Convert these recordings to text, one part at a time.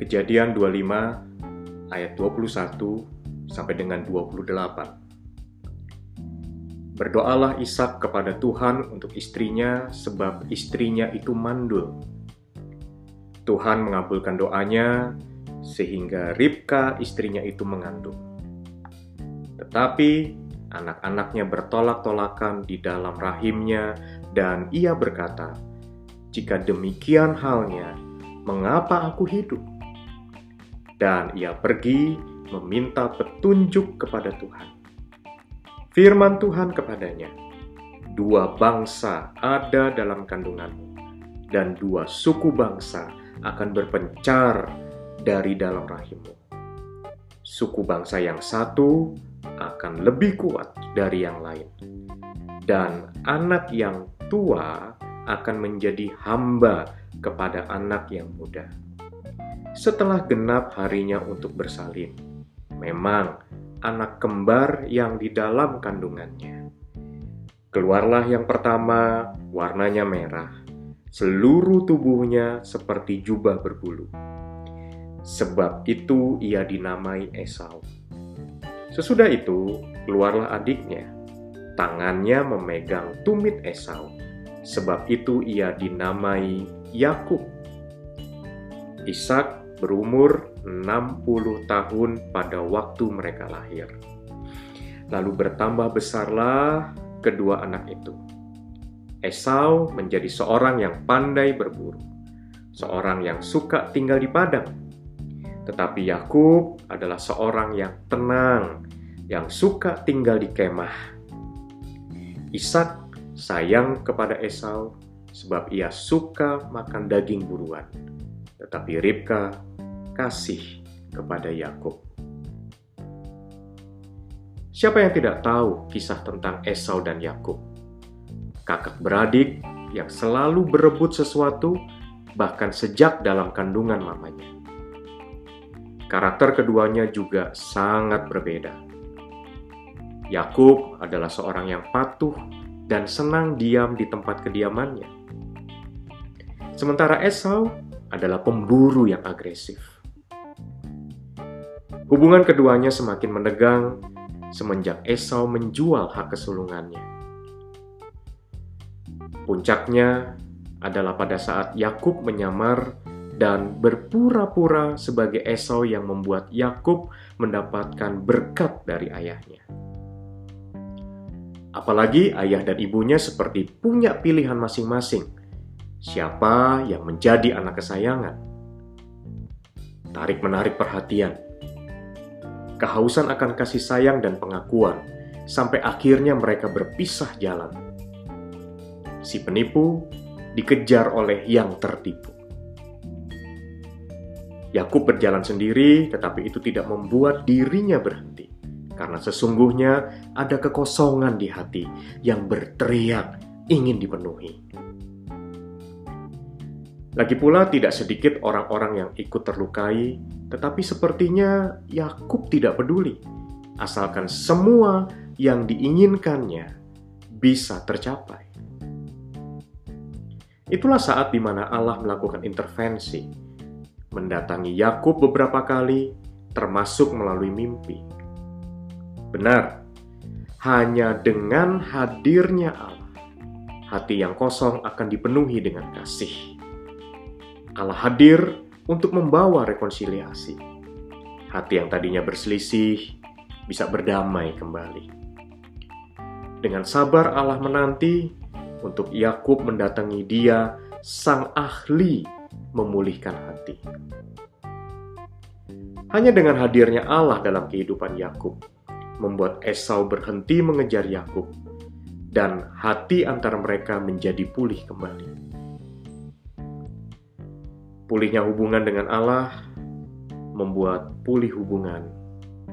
Kejadian 25 ayat 21 sampai dengan 28. Berdoalah Ishak kepada Tuhan untuk istrinya sebab istrinya itu mandul. Tuhan mengabulkan doanya sehingga Ribka istrinya itu mengandung. Tetapi anak-anaknya bertolak-tolakan di dalam rahimnya dan ia berkata, "Jika demikian halnya, mengapa aku hidup?" Dan ia pergi meminta petunjuk kepada Tuhan. Firman Tuhan kepadanya, "Dua bangsa ada dalam kandunganmu, dan dua suku bangsa akan berpencar dari dalam rahimmu. Suku bangsa yang satu akan lebih kuat dari yang lain, dan anak yang tua akan menjadi hamba kepada anak yang muda." Setelah genap harinya untuk bersalin, memang anak kembar yang di dalam kandungannya. Keluarlah yang pertama, warnanya merah. Seluruh tubuhnya seperti jubah berbulu. Sebab itu ia dinamai Esau. Sesudah itu, keluarlah adiknya. Tangannya memegang tumit Esau. Sebab itu ia dinamai Yakub. Ishak berumur 60 tahun pada waktu mereka lahir. Lalu bertambah besarlah kedua anak itu. Esau menjadi seorang yang pandai berburu, seorang yang suka tinggal di padang. Tetapi Yakub adalah seorang yang tenang, yang suka tinggal di kemah. Ishak sayang kepada Esau sebab ia suka makan daging buruan. Tetapi Ribka kasih kepada Yakub. Siapa yang tidak tahu kisah tentang Esau dan Yakub? Kakak beradik yang selalu berebut sesuatu bahkan sejak dalam kandungan mamanya. Karakter keduanya juga sangat berbeda. Yakub adalah seorang yang patuh dan senang diam di tempat kediamannya. Sementara Esau adalah pemburu yang agresif. Hubungan keduanya semakin menegang semenjak Esau menjual hak kesulungannya. Puncaknya adalah pada saat Yakub menyamar dan berpura-pura sebagai Esau yang membuat Yakub mendapatkan berkat dari ayahnya. Apalagi ayah dan ibunya seperti punya pilihan masing-masing. Siapa yang menjadi anak kesayangan? Tarik-menarik perhatian kehausan akan kasih sayang dan pengakuan, sampai akhirnya mereka berpisah jalan. Si penipu dikejar oleh yang tertipu. Yakub berjalan sendiri, tetapi itu tidak membuat dirinya berhenti, karena sesungguhnya ada kekosongan di hati yang berteriak ingin dipenuhi. Lagi pula, tidak sedikit orang-orang yang ikut terlukai tetapi sepertinya Yakub tidak peduli, asalkan semua yang diinginkannya bisa tercapai. Itulah saat di mana Allah melakukan intervensi, mendatangi Yakub beberapa kali, termasuk melalui mimpi. Benar, hanya dengan hadirnya Allah, hati yang kosong akan dipenuhi dengan kasih. Allah hadir untuk membawa rekonsiliasi. Hati yang tadinya berselisih bisa berdamai kembali. Dengan sabar Allah menanti untuk Yakub mendatangi dia, sang ahli memulihkan hati. Hanya dengan hadirnya Allah dalam kehidupan Yakub membuat Esau berhenti mengejar Yakub dan hati antara mereka menjadi pulih kembali. Pulihnya hubungan dengan Allah membuat pulih hubungan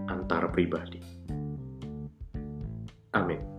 antar pribadi. Amin.